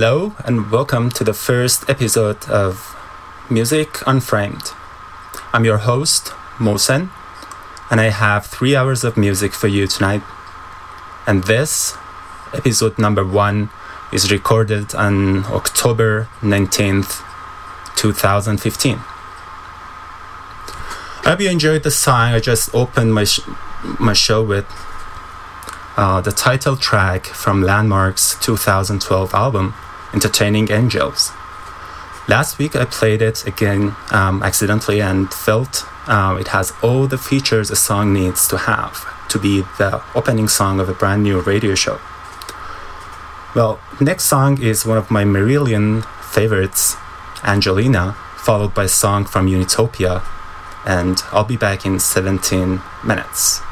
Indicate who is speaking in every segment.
Speaker 1: Hello, and welcome to the first episode of Music Unframed. I'm your host, Mohsen, and I have three hours of music for you tonight. And this, episode number one, is recorded on October 19th, 2015. I hope you enjoyed the song I just opened my, sh- my show with. Uh, the title track from Landmarq's 2012 album, Entertaining Angels. Last week I played it again um, accidentally and felt uh, it has all the features a song needs to have to be the opening song of a brand new radio show. Well, next song is one of my Marillion favorites, Angelina, followed by a song from Unitopia, and I'll be back in 17 minutes.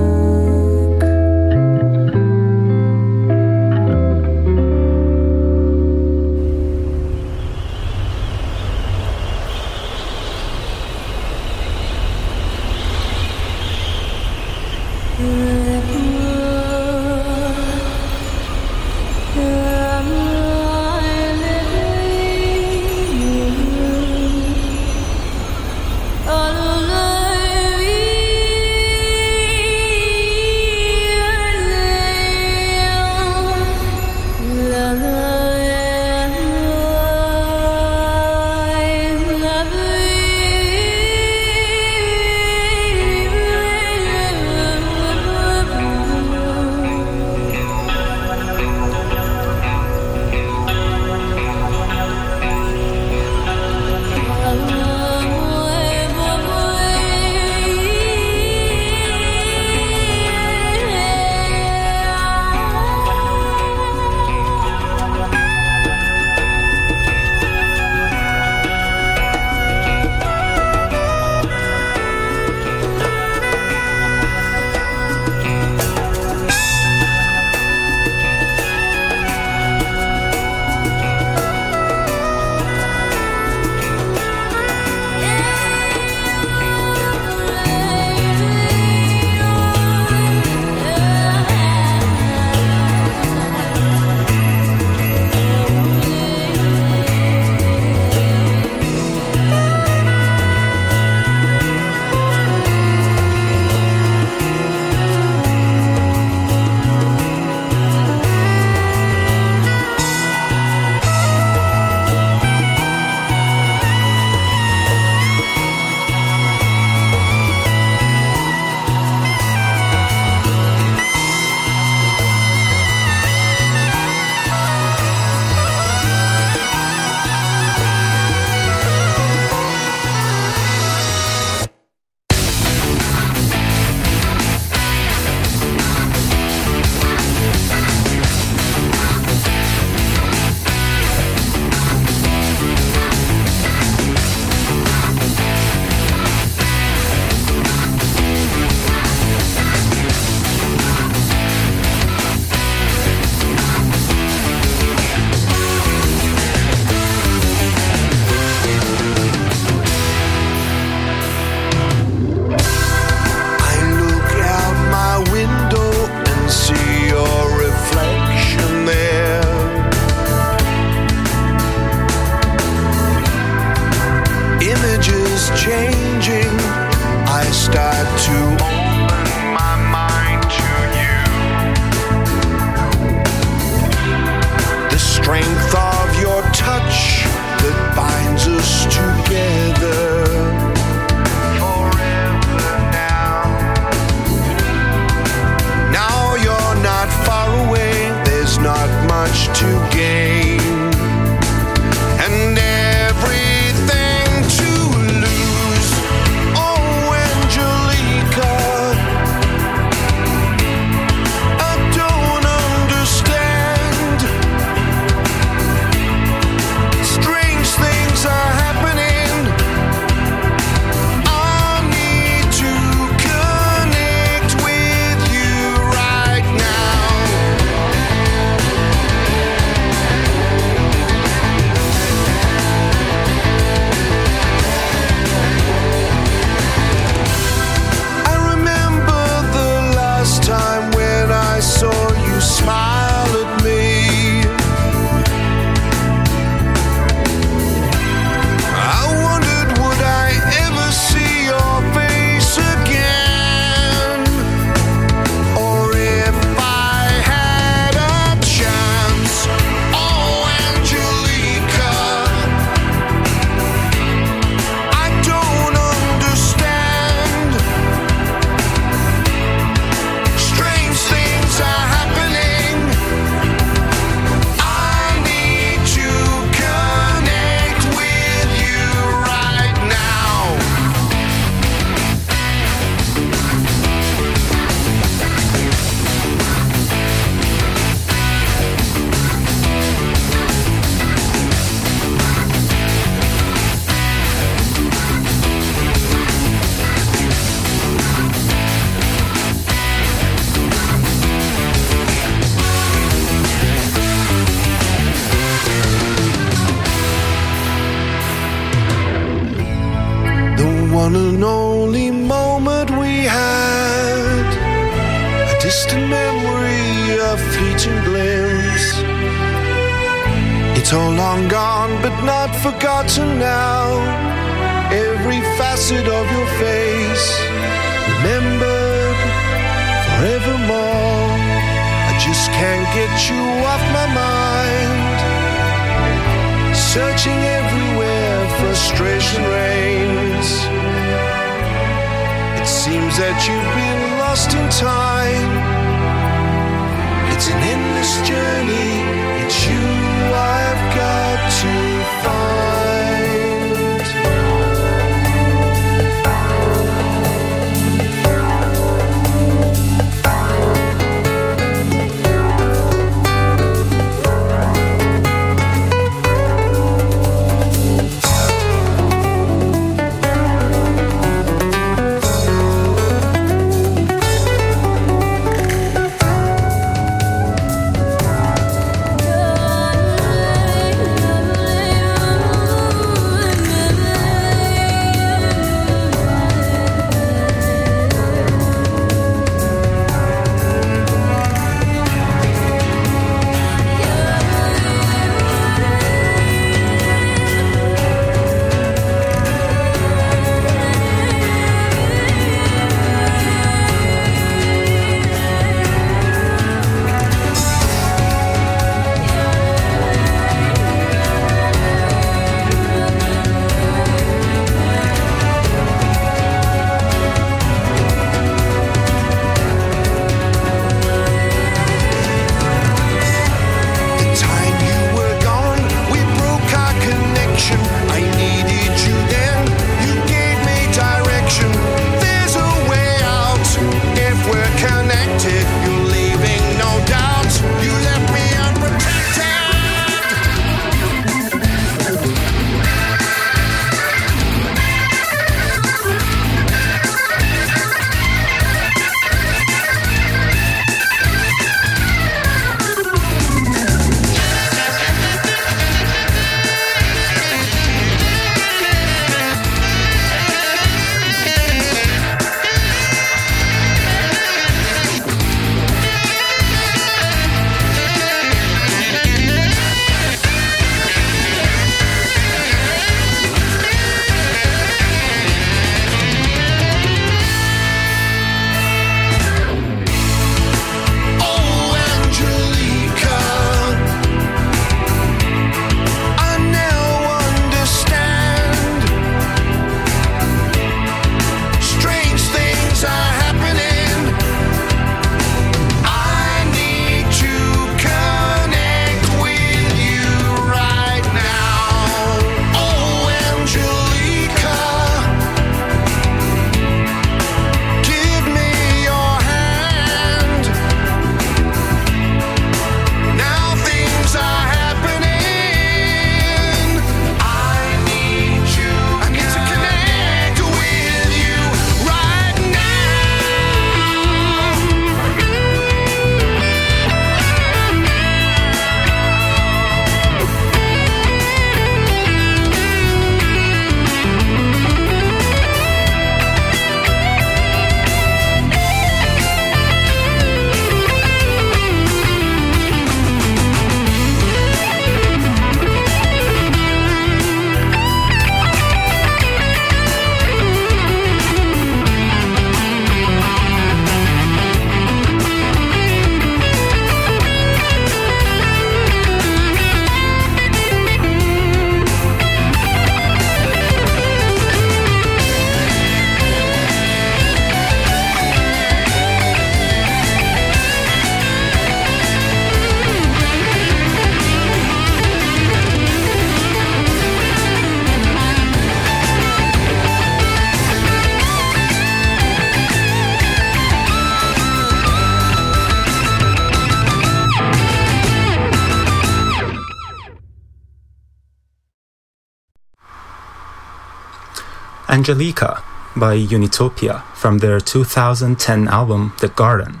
Speaker 2: Angelica
Speaker 1: by Unitopia from their 2010 album The Garden.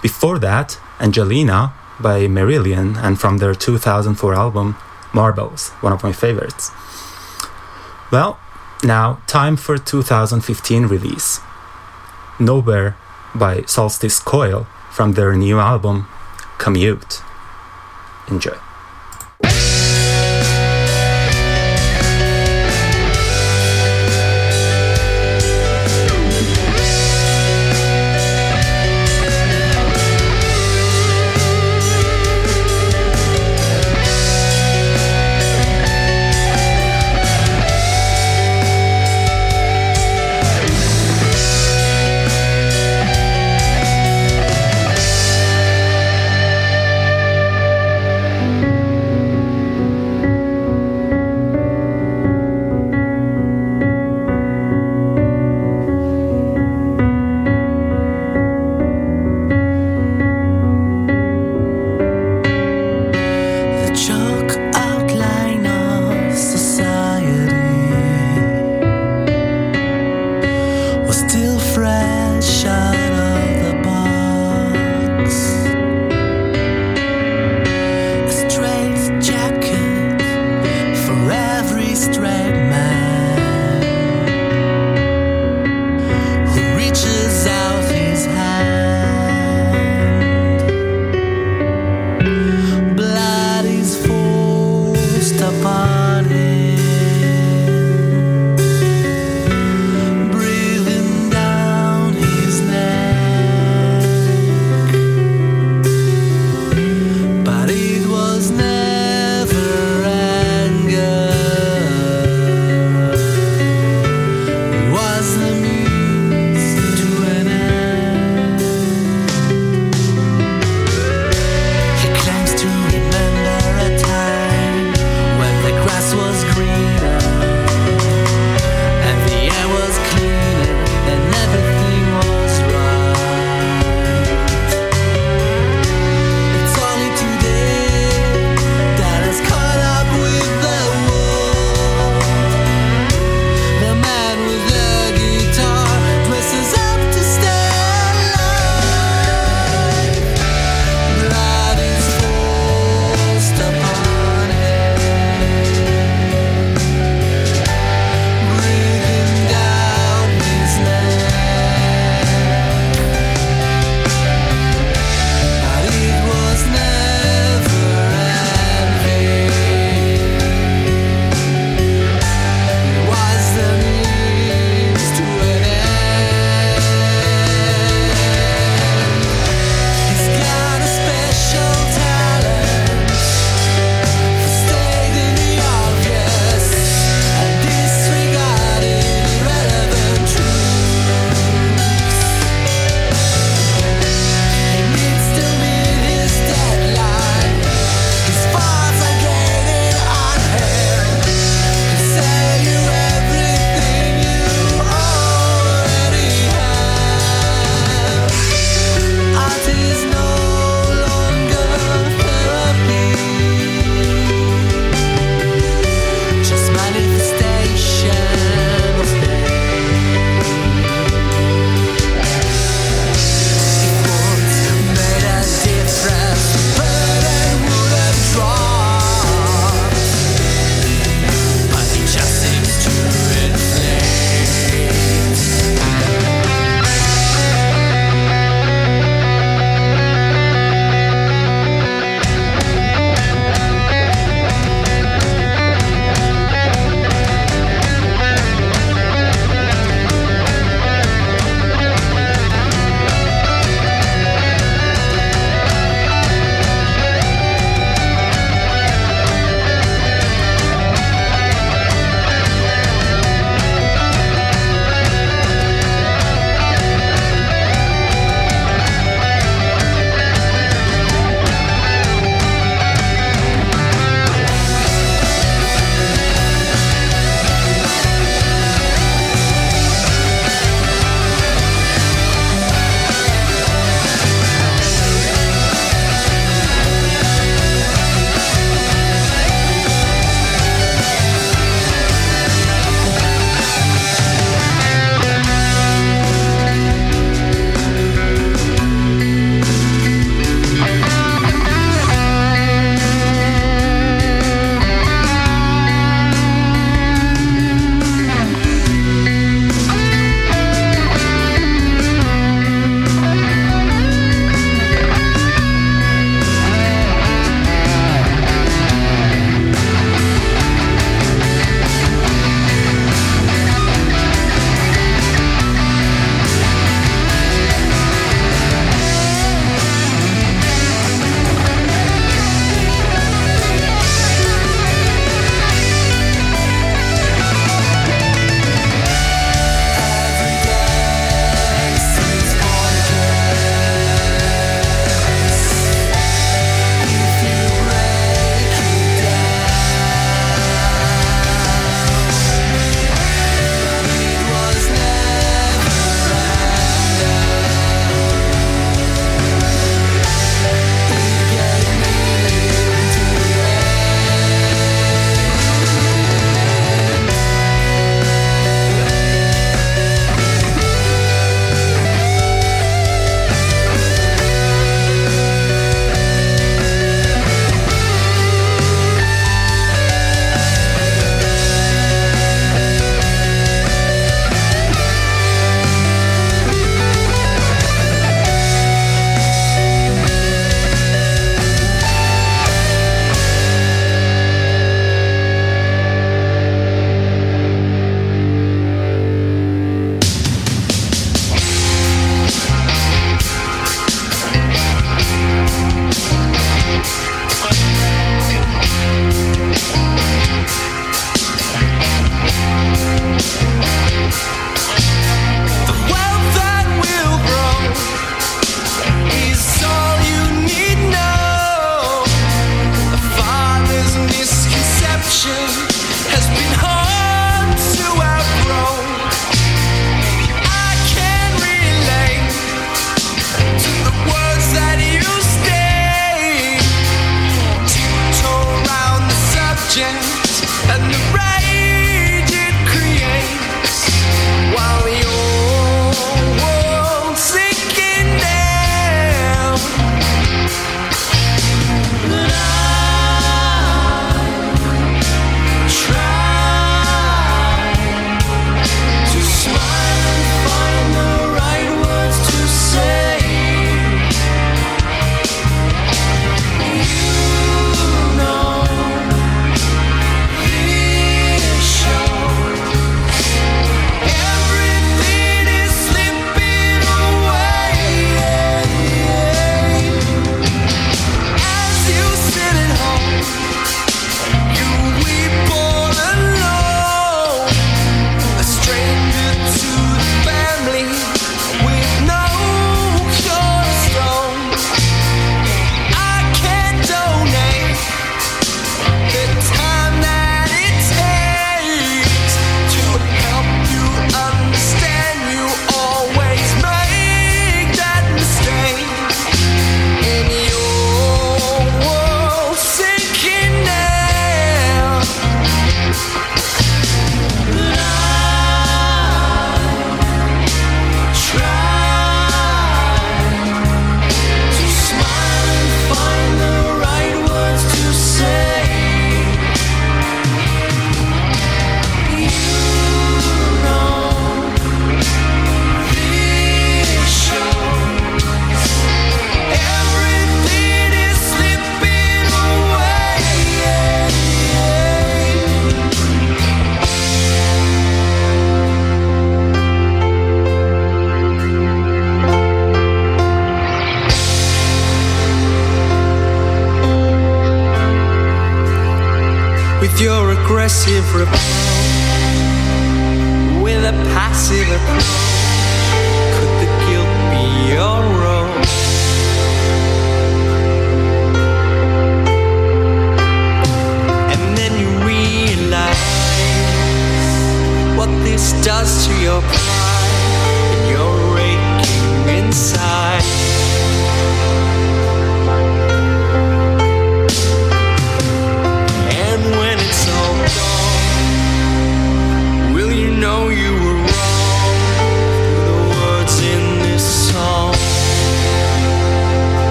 Speaker 1: Before that, Angelina by Marillion and from their 2004 album Marbles, one of my favorites. Well, now time for 2015 release. Nowhere by Solstice Coil from their new album Commute. Enjoy.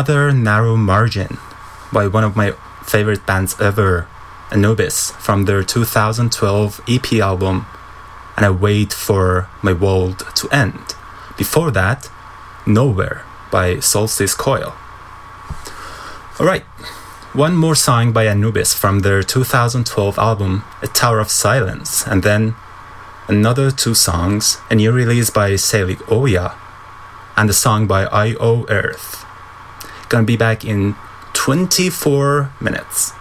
Speaker 1: Another narrow margin by one of my favorite bands ever, Anubis, from their 2012 EP album, and I wait for my world to end. Before that, Nowhere by Solstice Coil. Alright, one more song by Anubis from their 2012 album, A Tower of Silence, and then another two songs, a new release by Selig Oya, and a song by I.O. Earth. Gonna be back in 24 minutes.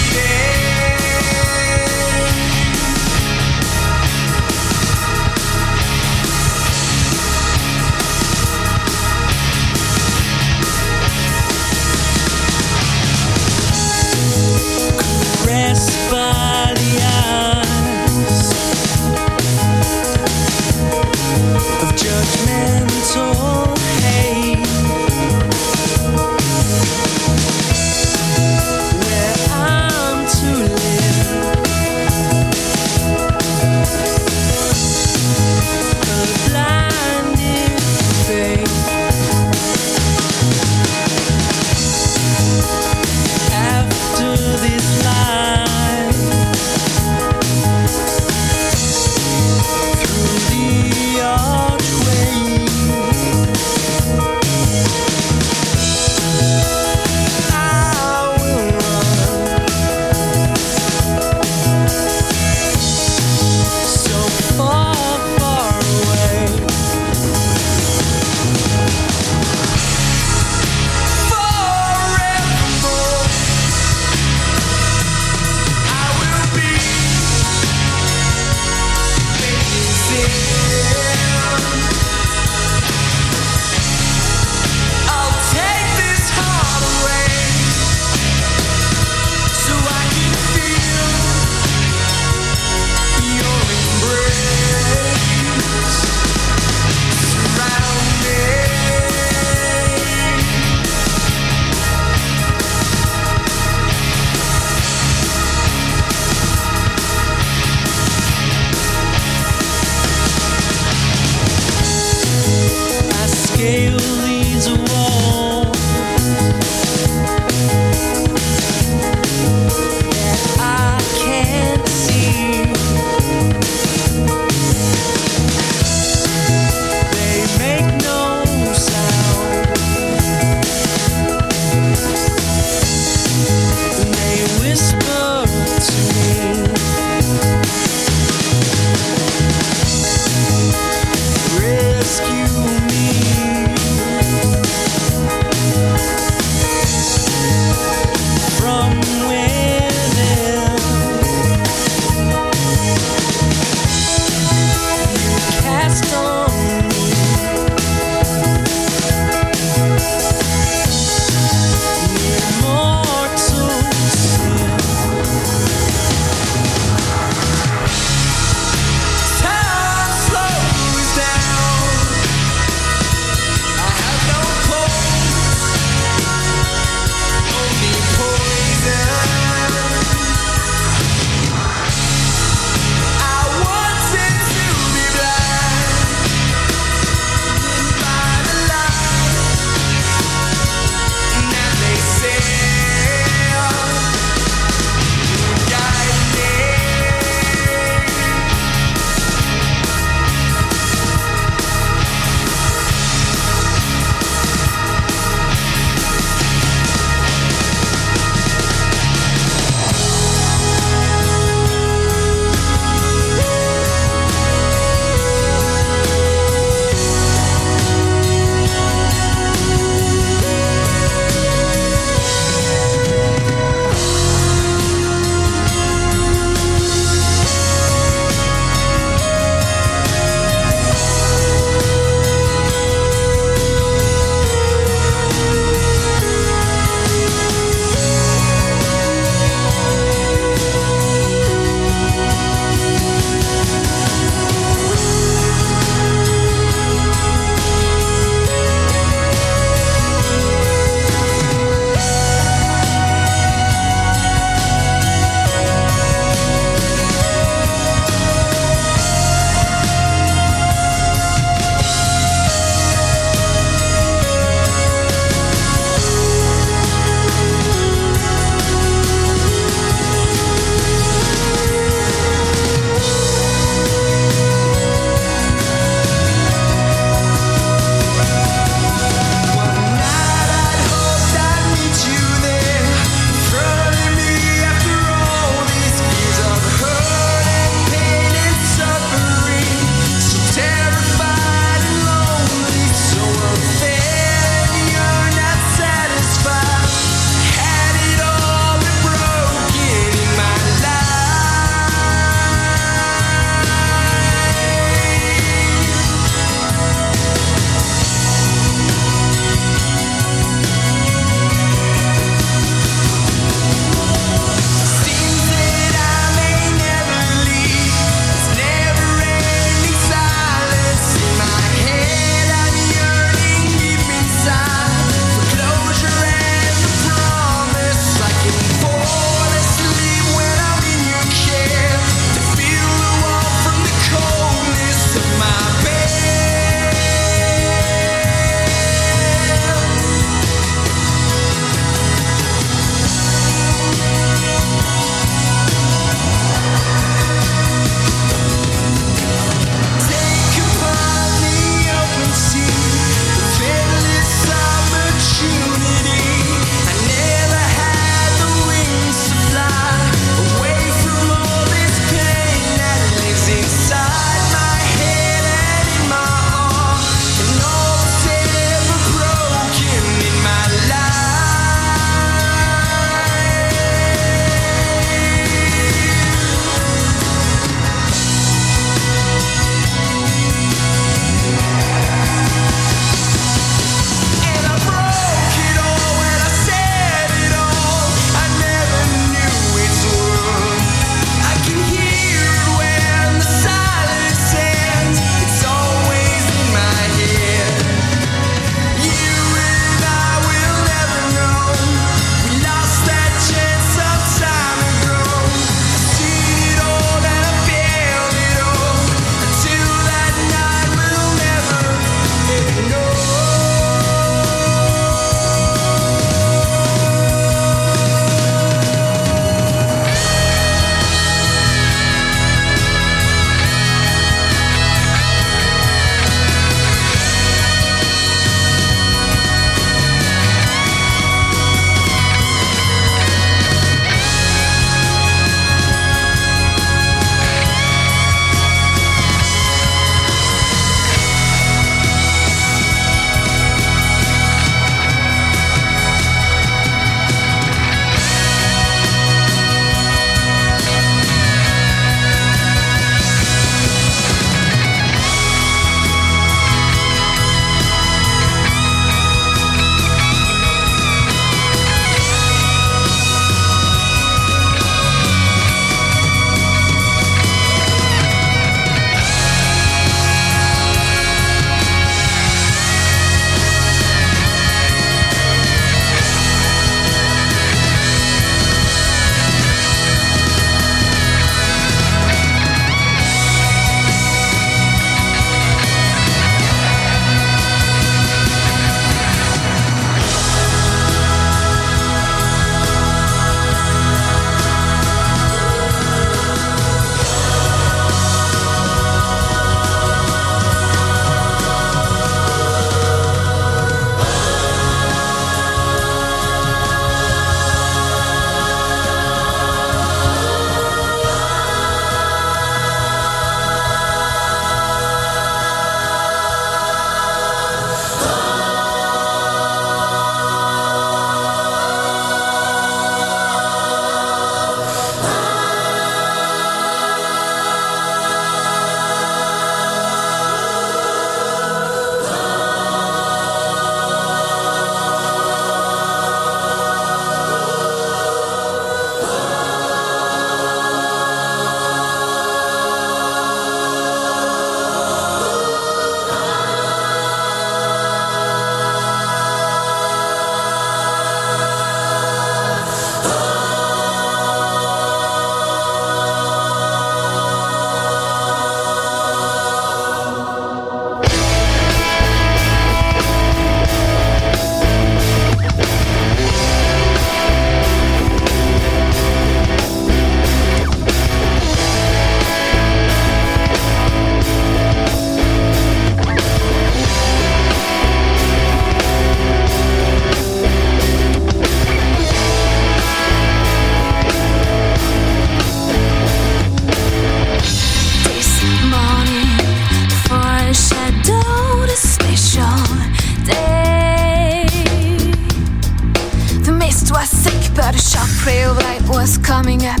Speaker 3: First was sick, but a sharp ray of light was coming up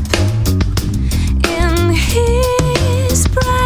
Speaker 3: in his
Speaker 1: breath.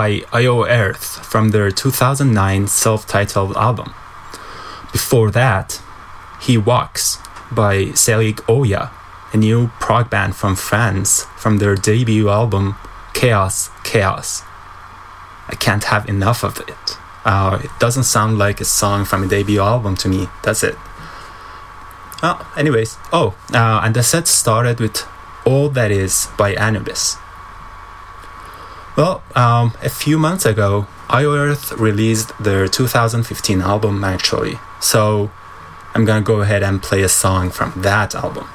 Speaker 1: By IO Earth from their 2009 self titled album. Before that, He Walks by Selig Oya, a new prog band from France from their debut album Chaos Chaos. I can't have enough of it. Uh, it doesn't sound like a song from a debut album to me, does it? Oh, anyways, oh, uh, and the set started with All That Is by Anubis. Well, um, a few months ago, IO Earth released their 2015 album actually, so I'm gonna go ahead and play a song from that album.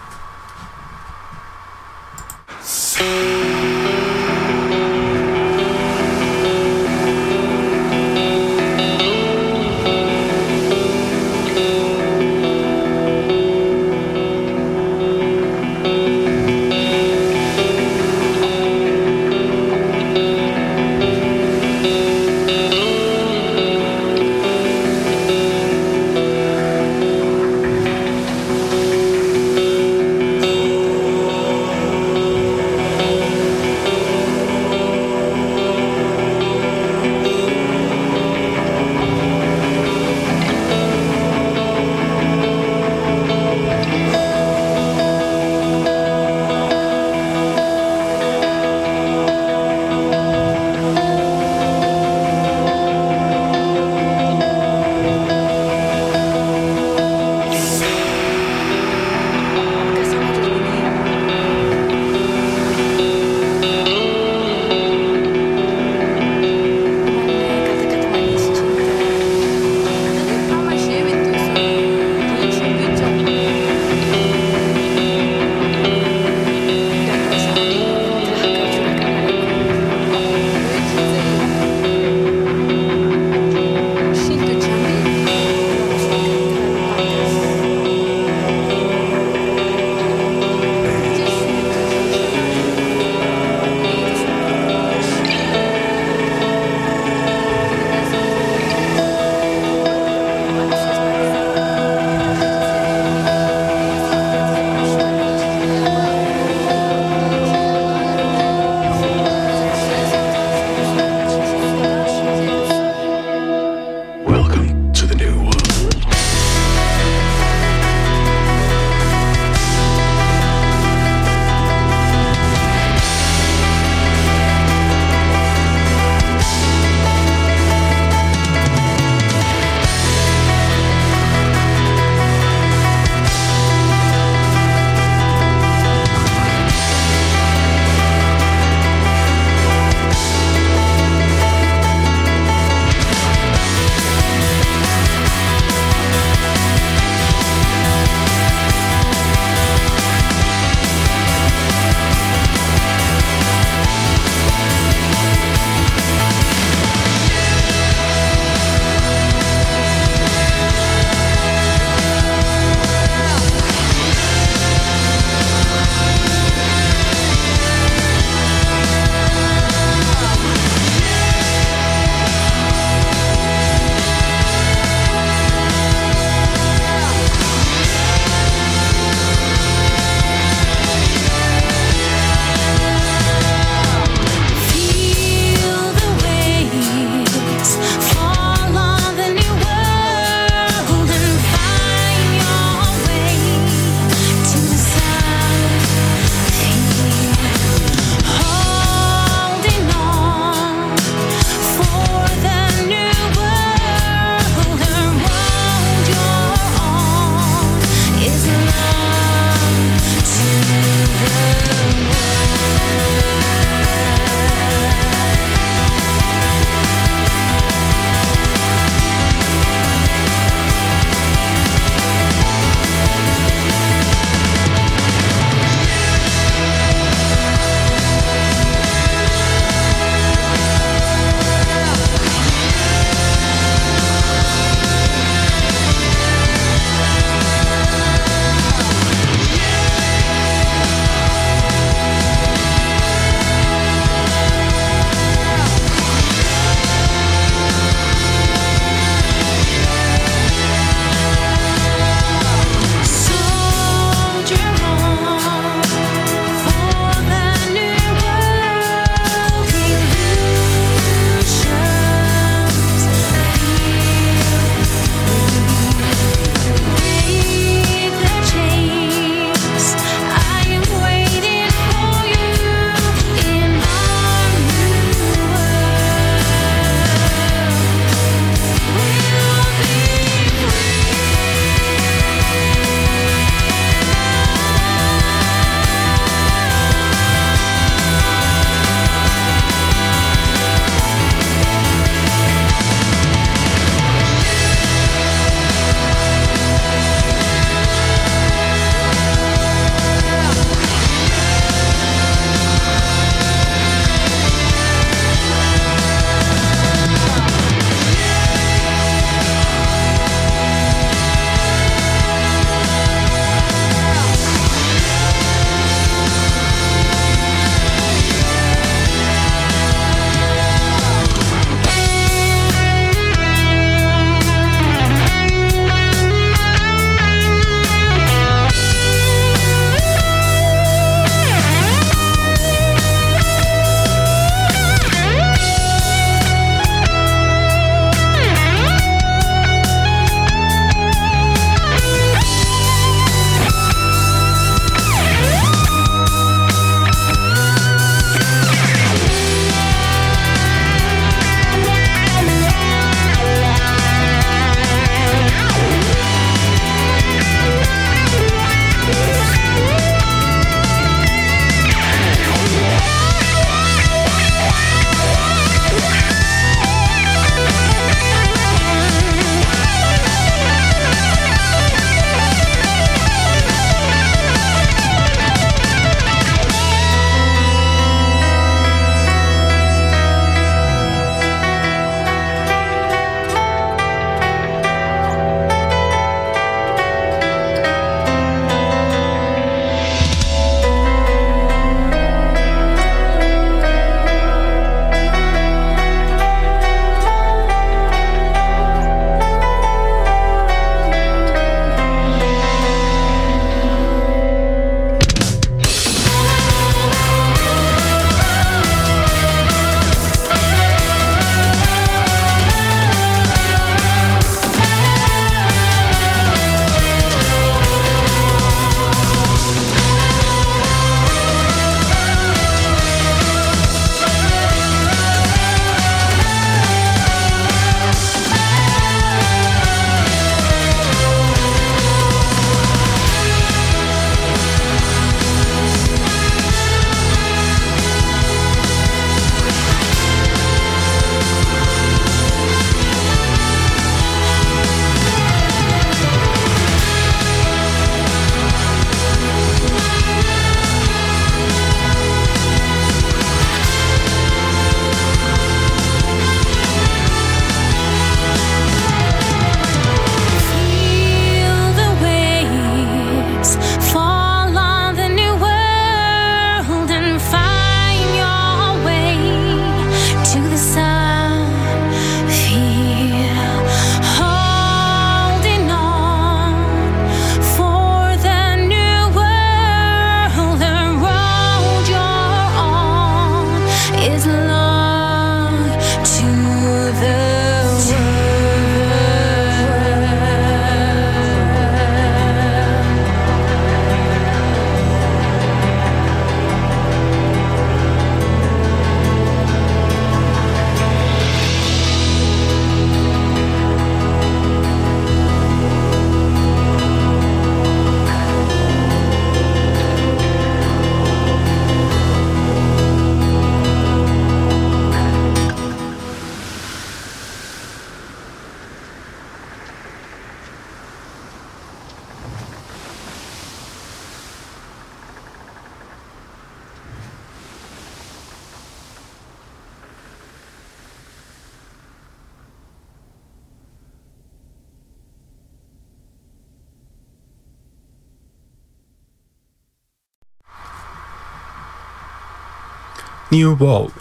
Speaker 1: New World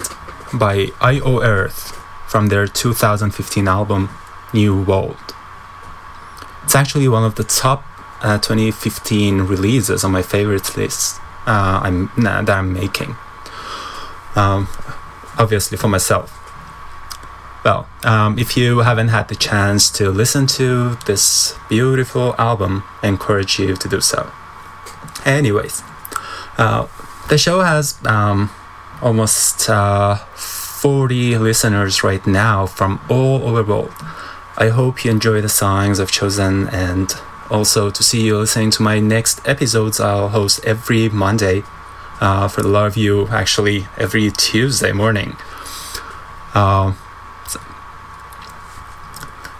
Speaker 1: by IO Earth from their 2015 album New World. It's actually one of the top uh, 2015 releases on my favorites list uh, I'm, nah, that I'm making. Um, obviously for myself. Well, um, if you haven't had the chance to listen to this beautiful album, I encourage you to do so. Anyways, uh, the show has um, almost uh, 40 listeners right now from all over the world. I hope you enjoy the songs I've chosen and also to see you listening to my next episodes I'll host every Monday. Uh, for the lot of you, actually, every Tuesday morning. Uh,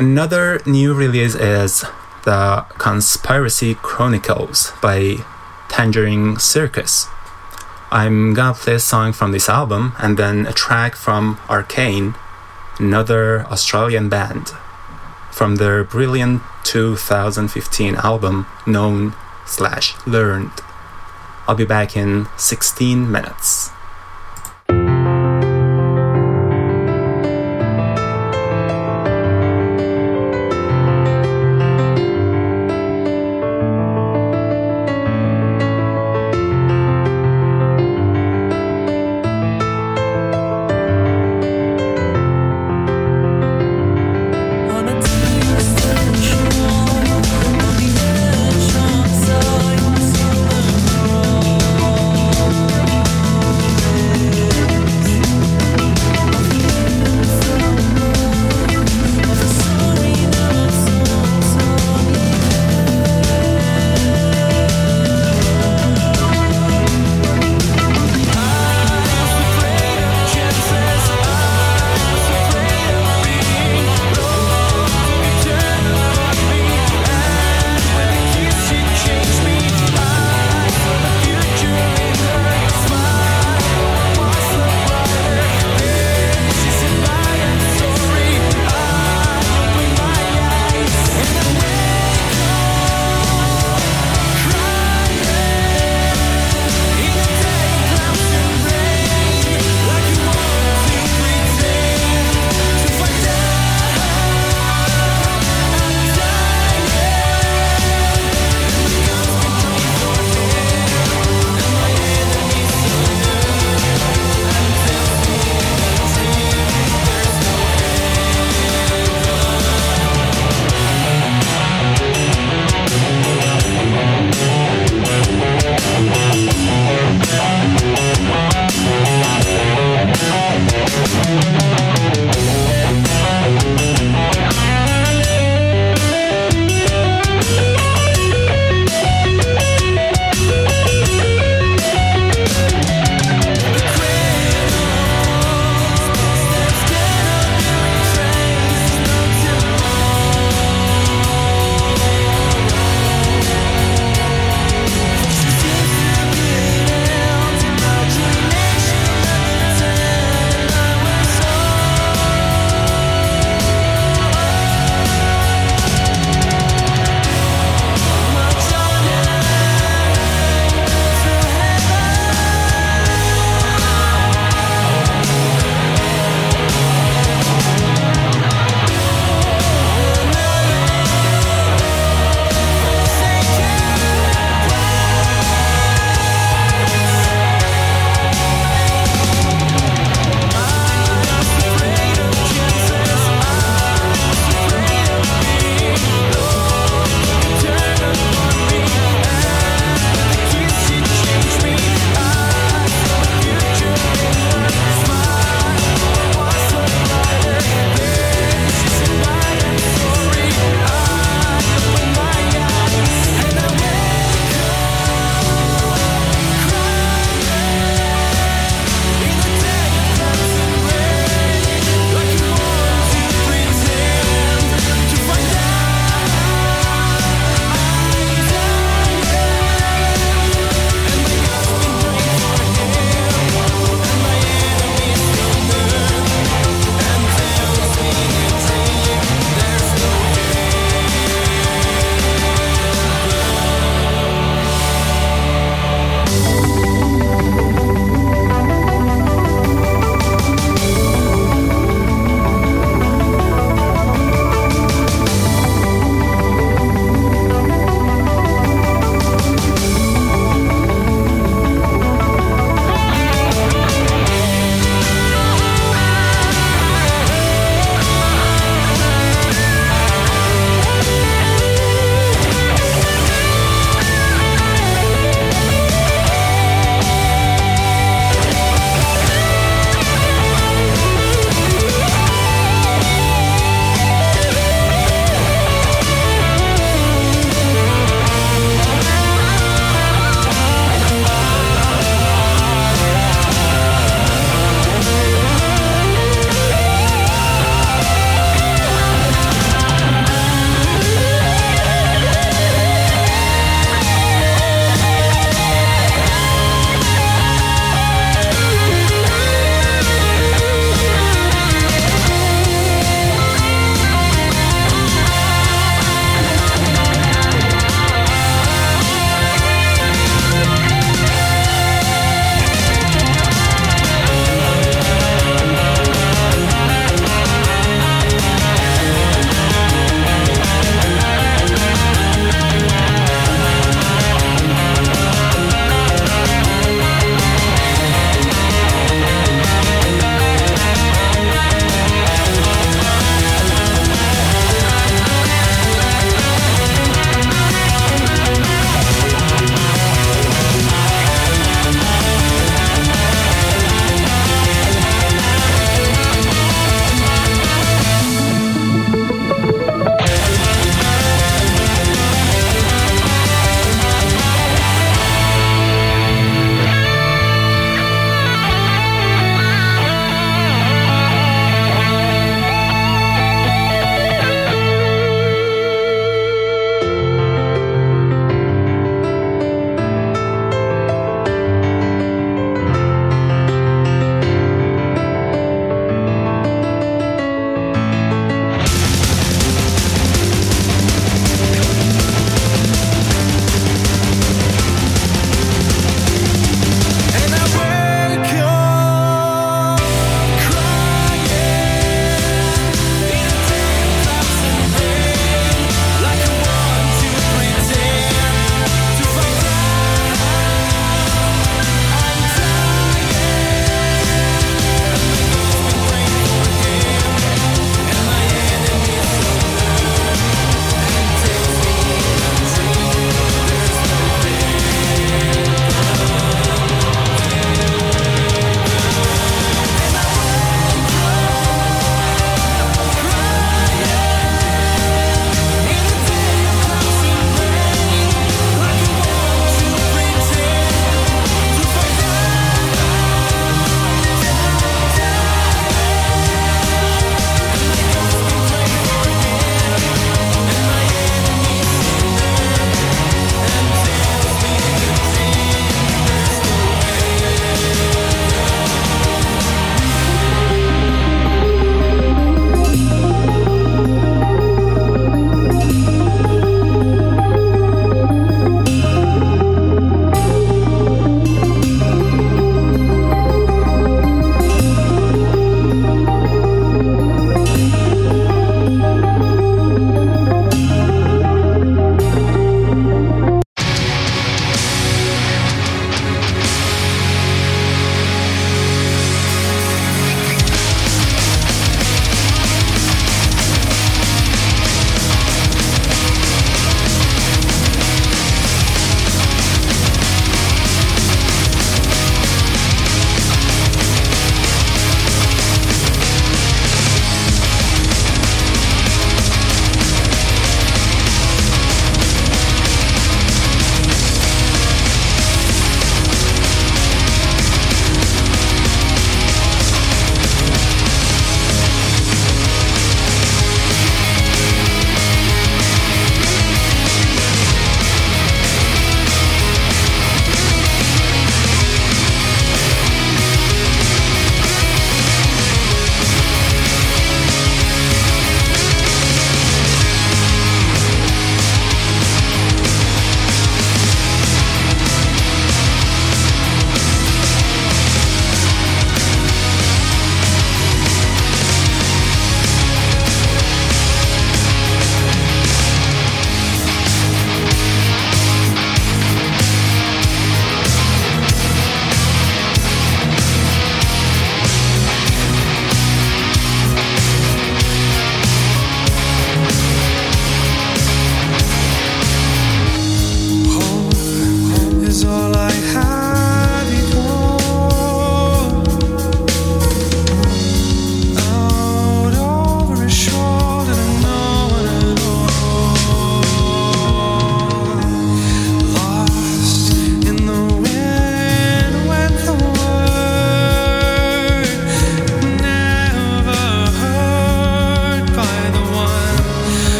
Speaker 1: Another new release is The Conspiracy Chronicles by Tangerine Circus. I'm gonna play a song from this album and then a track from Arcane, another Australian band, from their brilliant 2015 album known slash learned. I'll be back in 16 minutes.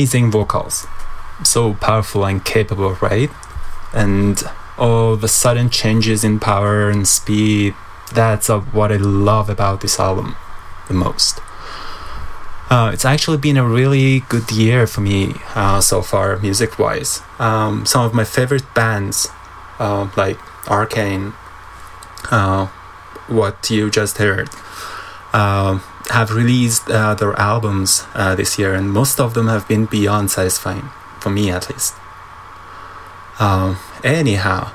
Speaker 1: Amazing vocals. So powerful and capable, right? And all the sudden changes in power and speed, that's uh, what I love about this album the most. Uh, it's actually been a really good year for me uh, so far, music wise. Um, some of my favorite bands, uh, like Arcane, uh, what you just heard, um, have released uh, their albums uh, this year, and most of them have been beyond satisfying, for me at least. Um, anyhow,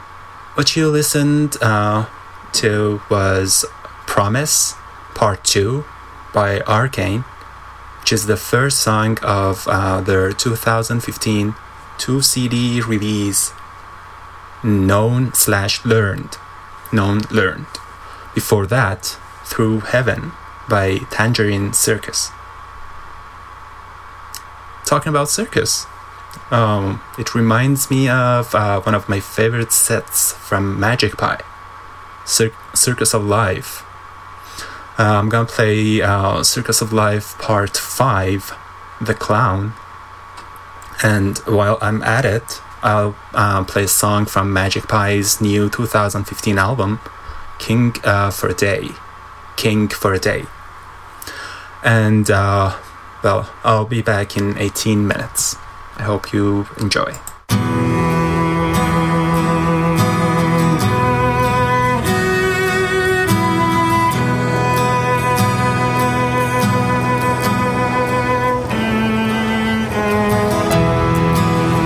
Speaker 1: what you listened uh, to was Promise Part 2 by Arcane, which is the first song of uh, their 2015 two CD release, Known slash Learned. Known Learned. Before that, Through Heaven by Tangerine Circus. Talking about circus, um, it reminds me of uh, one of my favorite sets from Magic Pie, Cir- Circus of Life. Uh, I'm gonna play uh, Circus of Life Part 5, The Clown. And while I'm at it, I'll uh, play a song from Magic Pie's new 2015 album, King uh, for a Day. King for a Day. And, uh, well, I'll be back in 18 minutes. I hope you enjoy.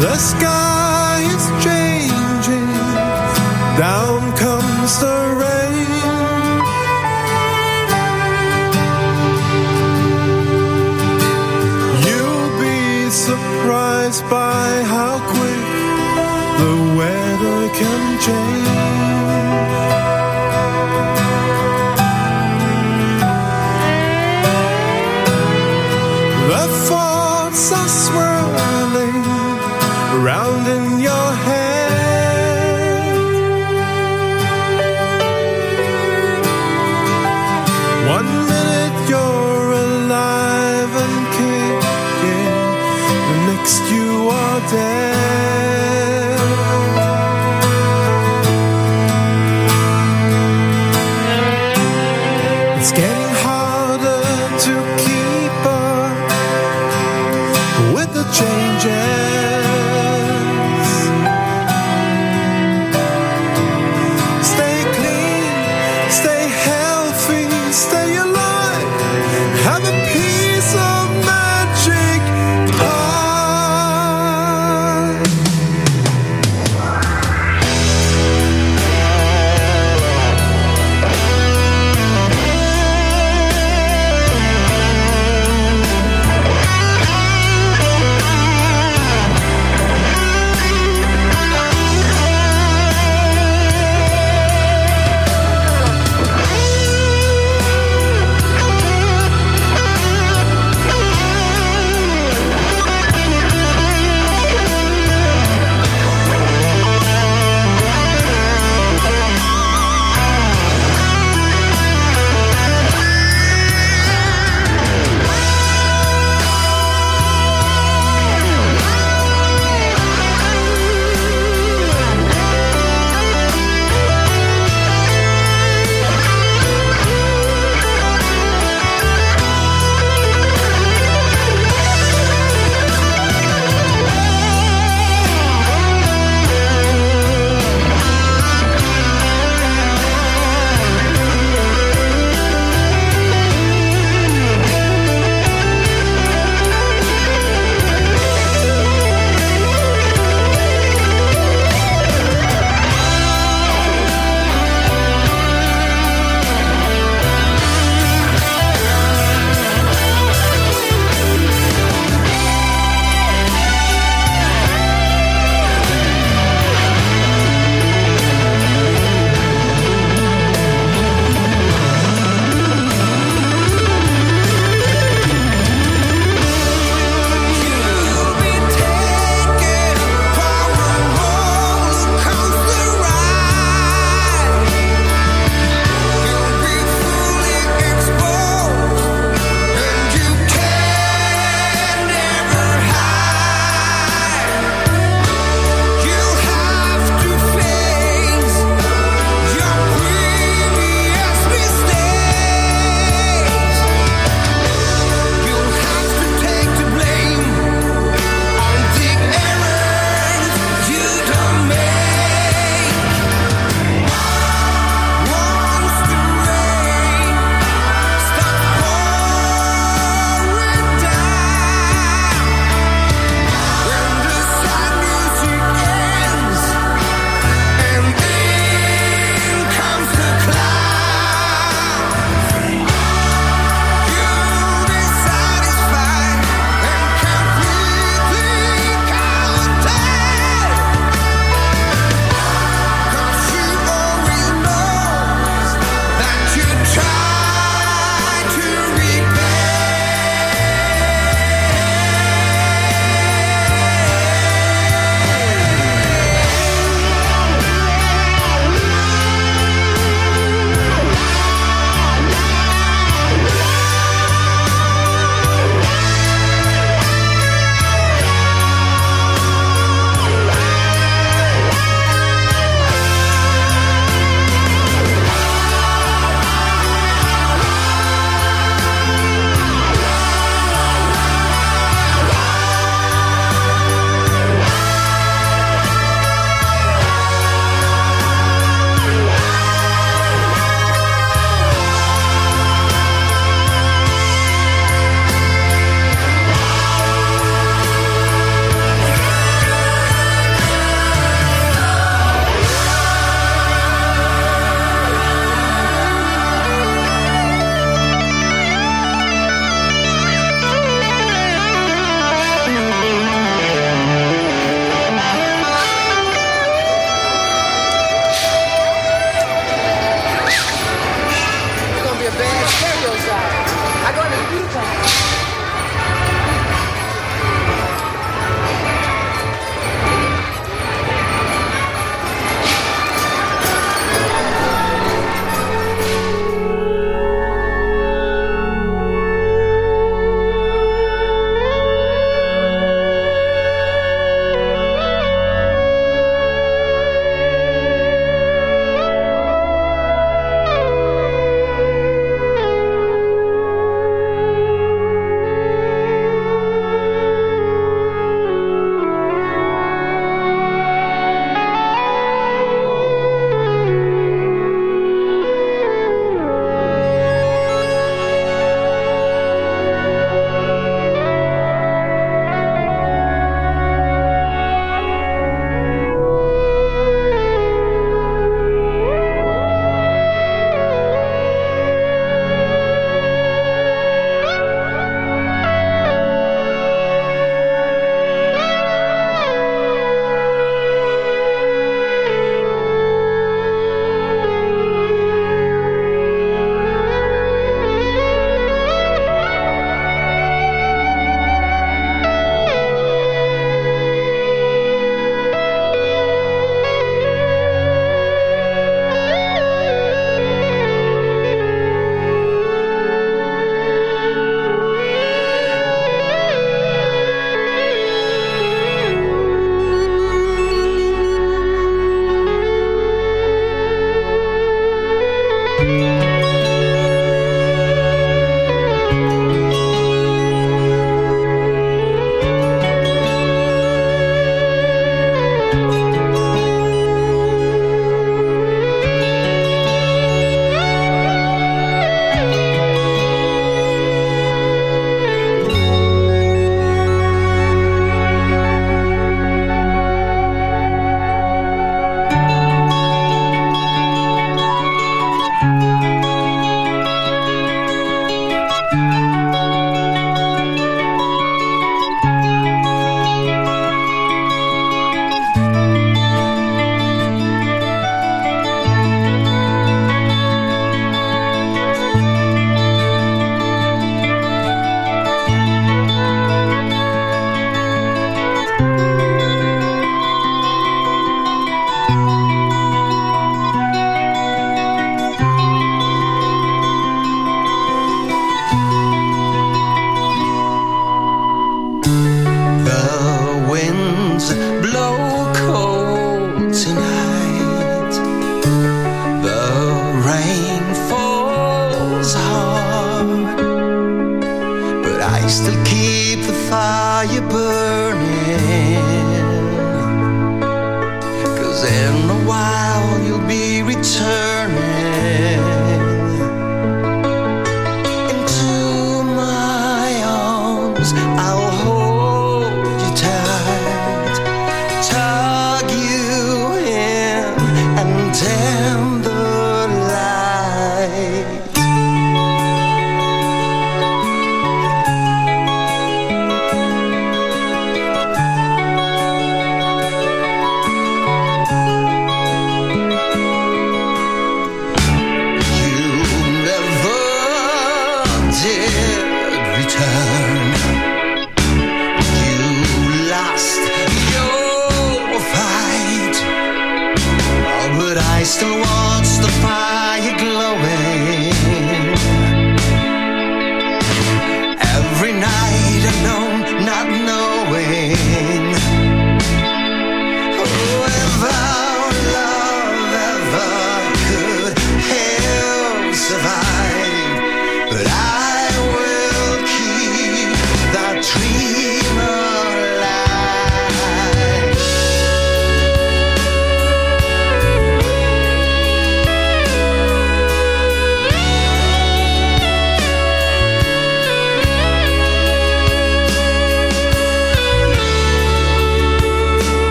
Speaker 4: The sky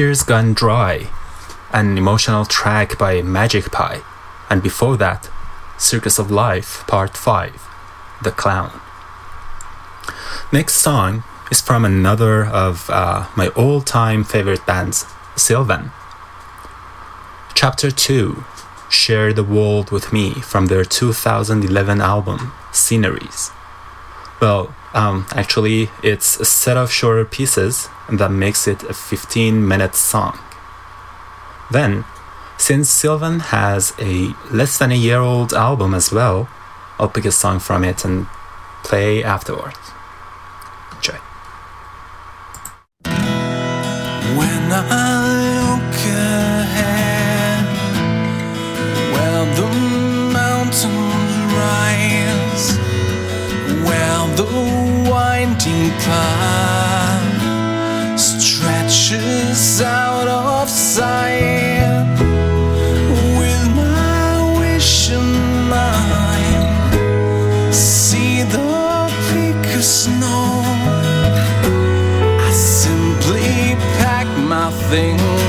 Speaker 1: Tears Gone Dry, an emotional track by Magic Pie, and before that, Circus of Life Part 5, The Clown. Next song is from another of uh, my all time favorite bands, Sylvan. Chapter 2 Share the World with Me from their 2011 album, Sceneries. Well, um, actually, it's a set of shorter pieces that makes it a 15 minute song. Then, since Sylvan has a less than a year old album as well, I'll pick a song from it and play afterwards. Enjoy.
Speaker 4: Path stretches out of sight, with my wish in mind, see the peak of snow. I simply pack my things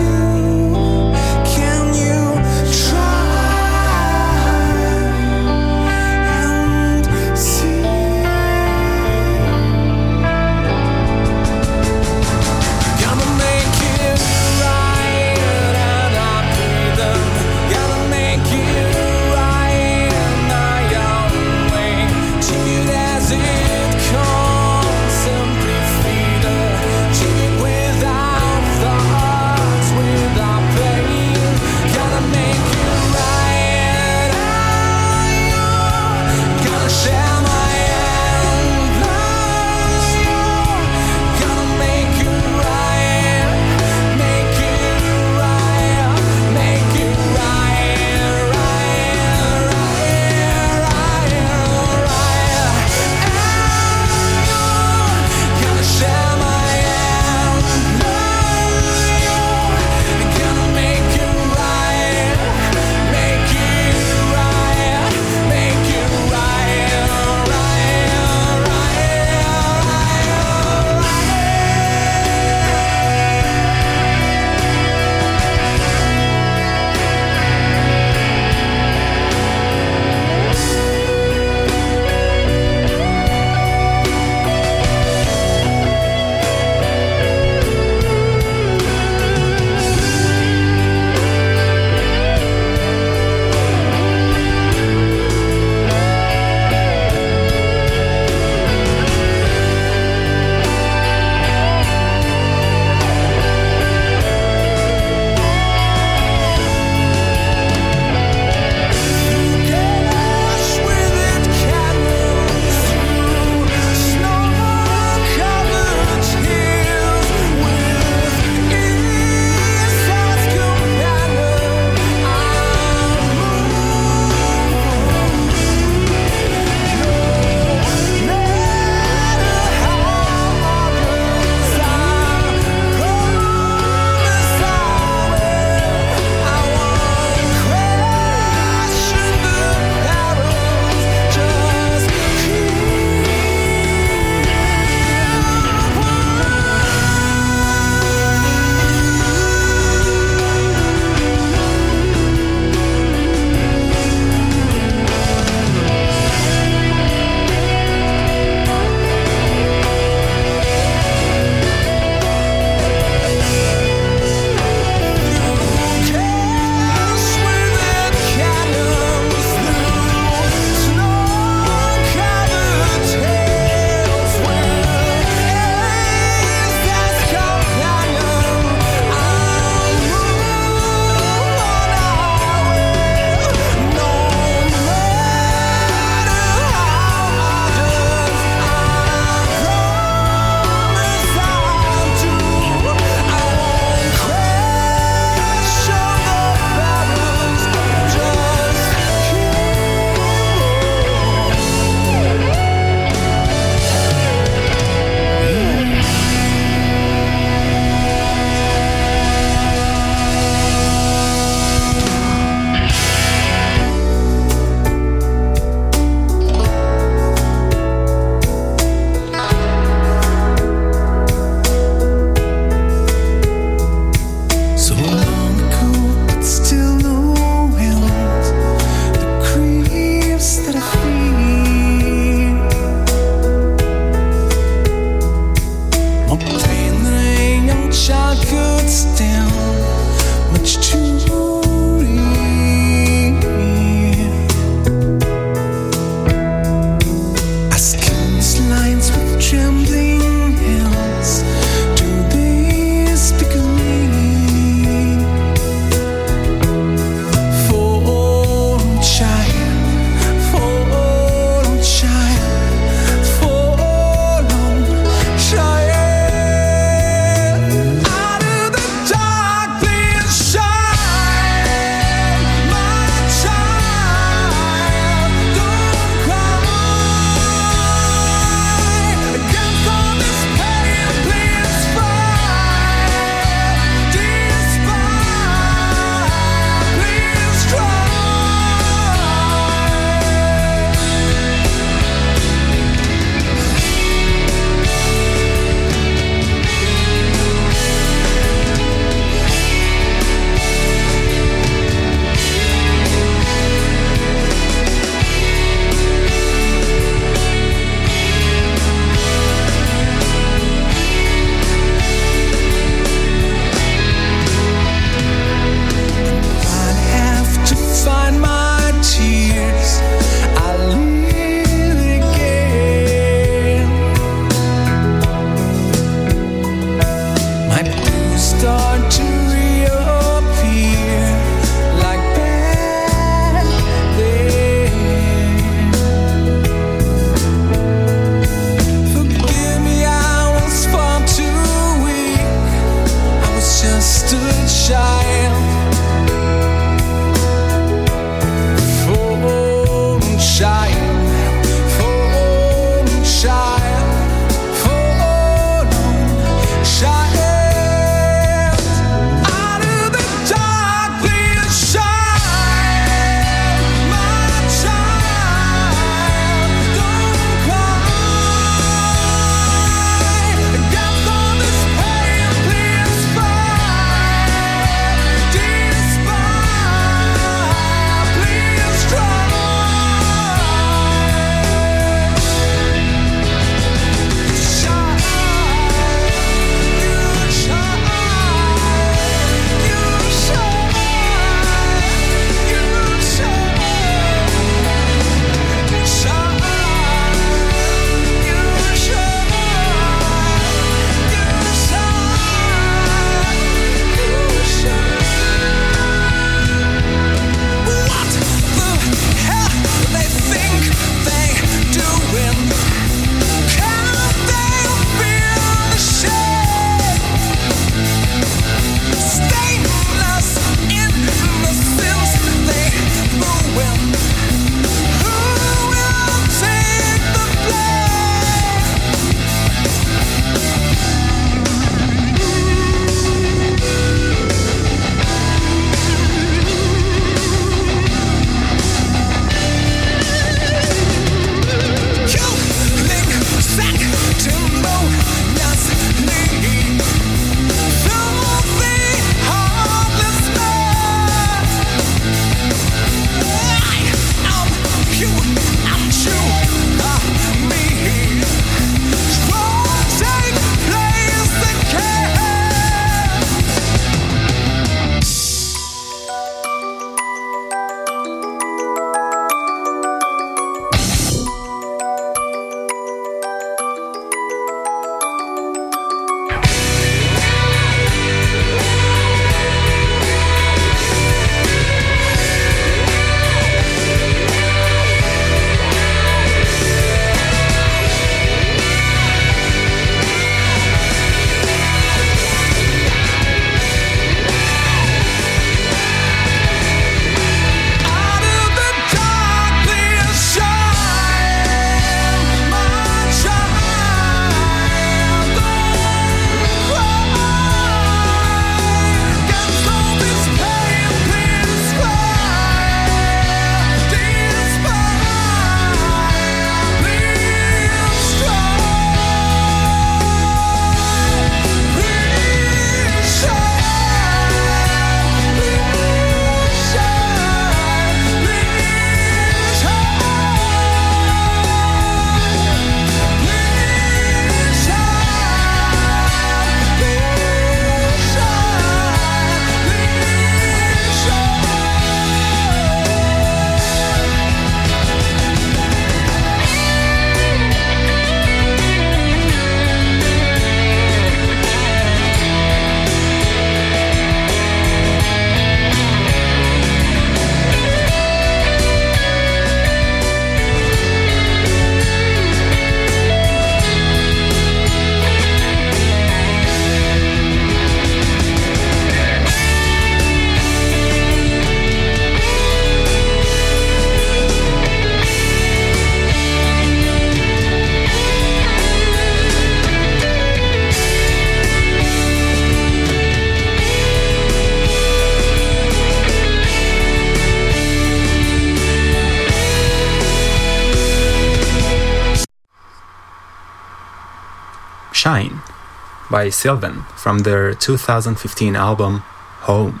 Speaker 5: by
Speaker 1: Sylvan from their 2015 album Home.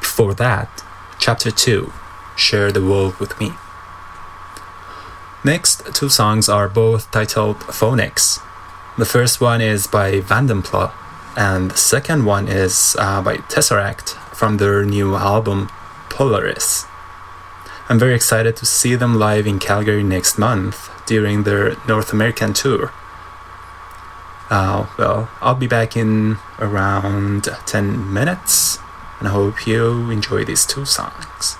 Speaker 1: Before that, Chapter 2 Share the World with Me. Next two songs are both titled Phoenix. The first one is by Vanden Plas, and the second one is uh, by Tesseract from their new album Polaris. I'm very excited to see them live in Calgary next month during their North American tour. Uh, well, I'll be back in around 10 minutes, and I hope you enjoy these two songs.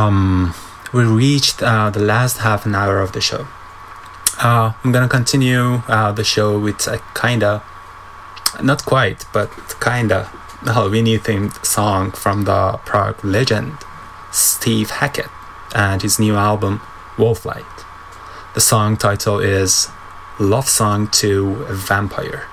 Speaker 6: um, we reached uh, the last half an hour of the show. Uh, I'm gonna continue uh, the show with a kinda, not quite, but kinda Halloween-themed song from the prog legend Steve Hackett and his new album Wolflight. The song title is Love Song to a Vampire.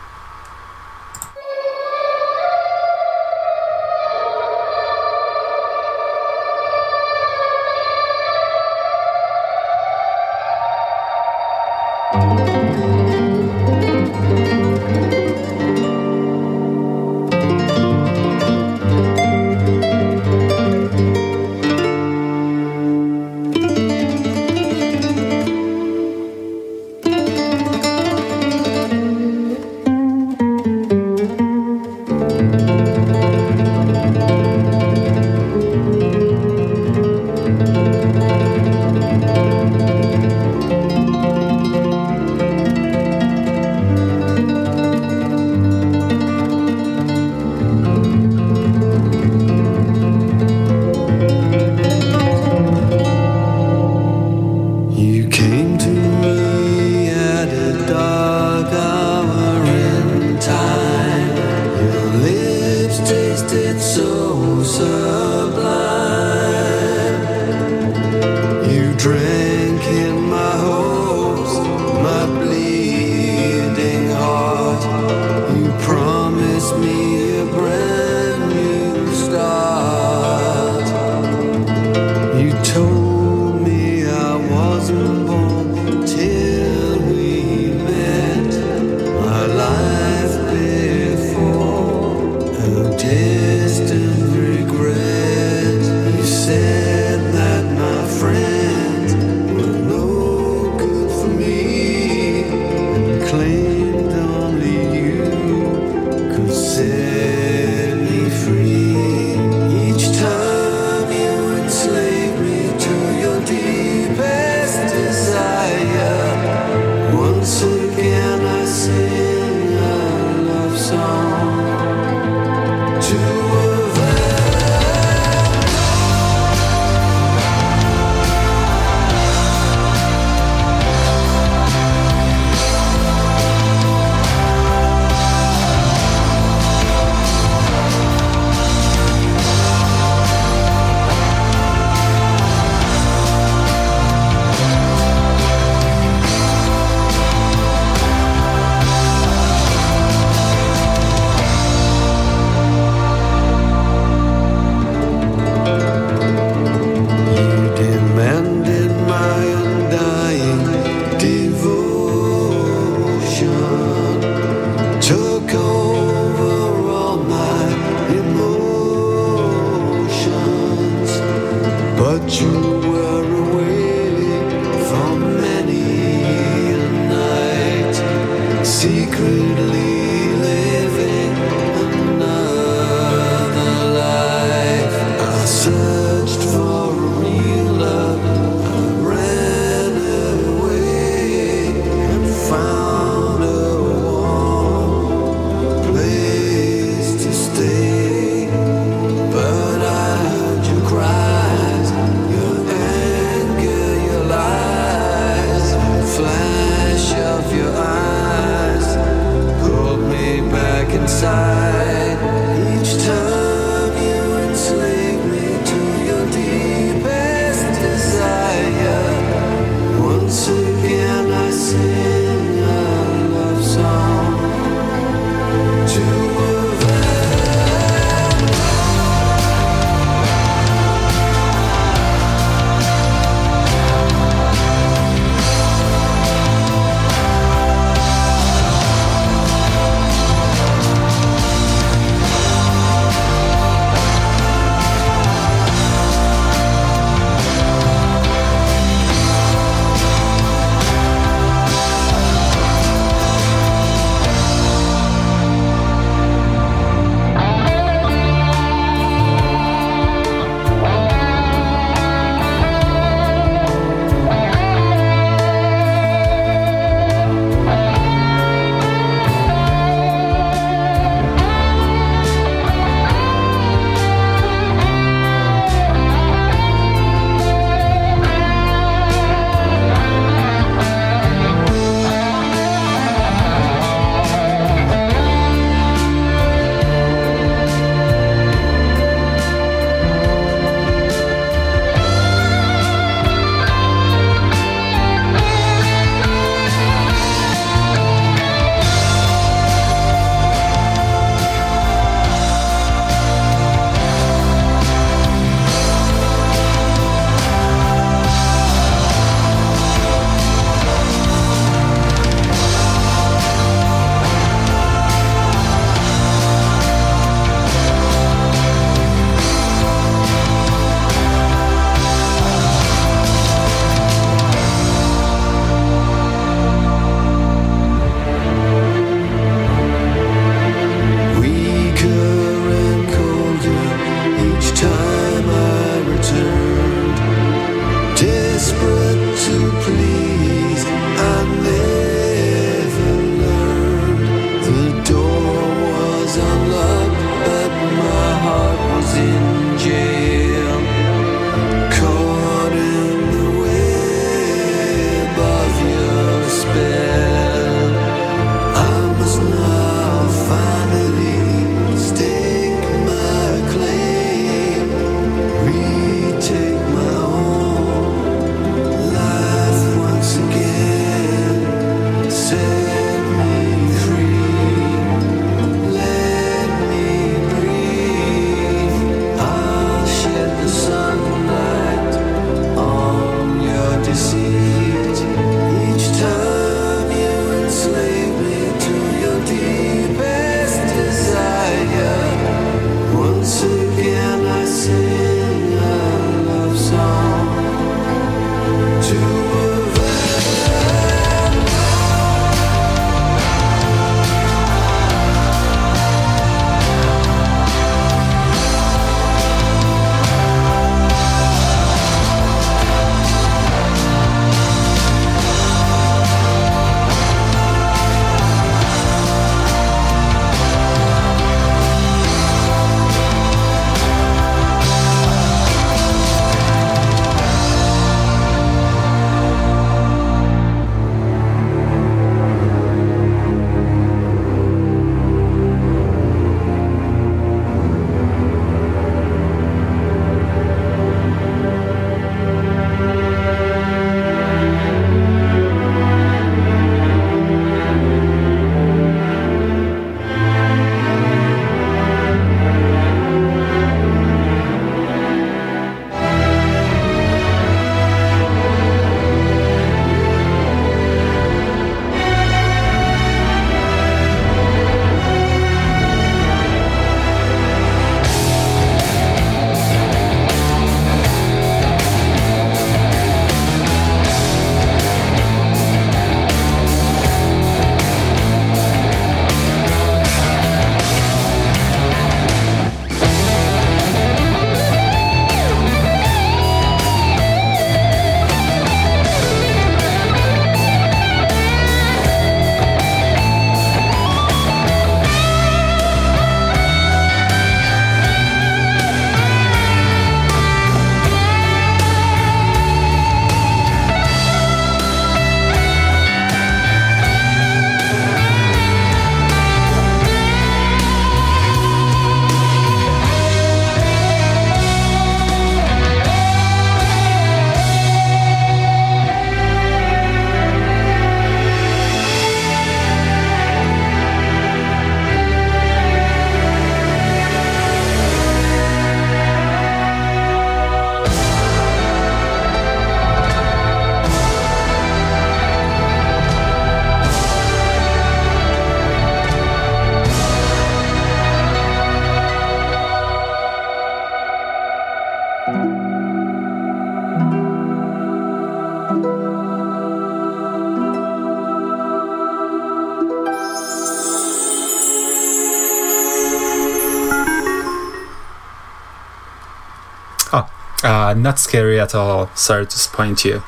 Speaker 1: Not scary at all. Sorry to disappoint you.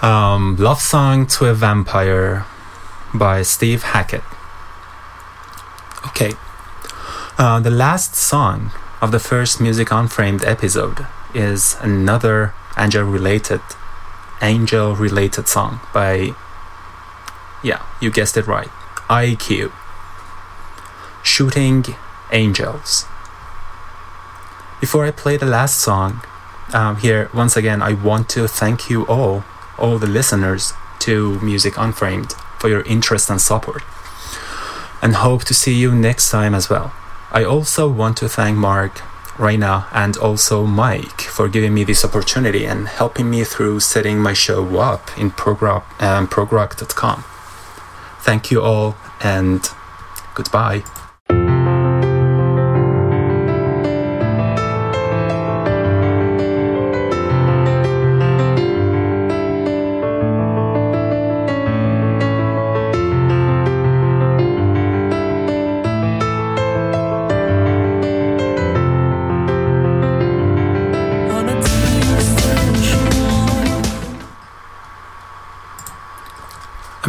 Speaker 1: Um, Love Song to a Vampire by Steve Hackett. Okay. Uh, the last song of the first Music Unframed episode is another angel related angel related song by yeah, you guessed it right. IQ. Shooting Angels. Before I play the last song, um, here once again I want to thank you all, all the listeners to Music Unframed for your interest and support, and hope to see you next time as well. I also want to thank Mark, Reina, and also Mike for giving me this opportunity and helping me through setting my show up in progr- um, progrock.com. Thank you all and goodbye.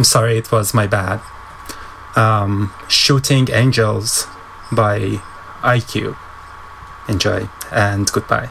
Speaker 1: I'm sorry, it was my bad. Um, Shooting Angels by IQ. Enjoy and goodbye.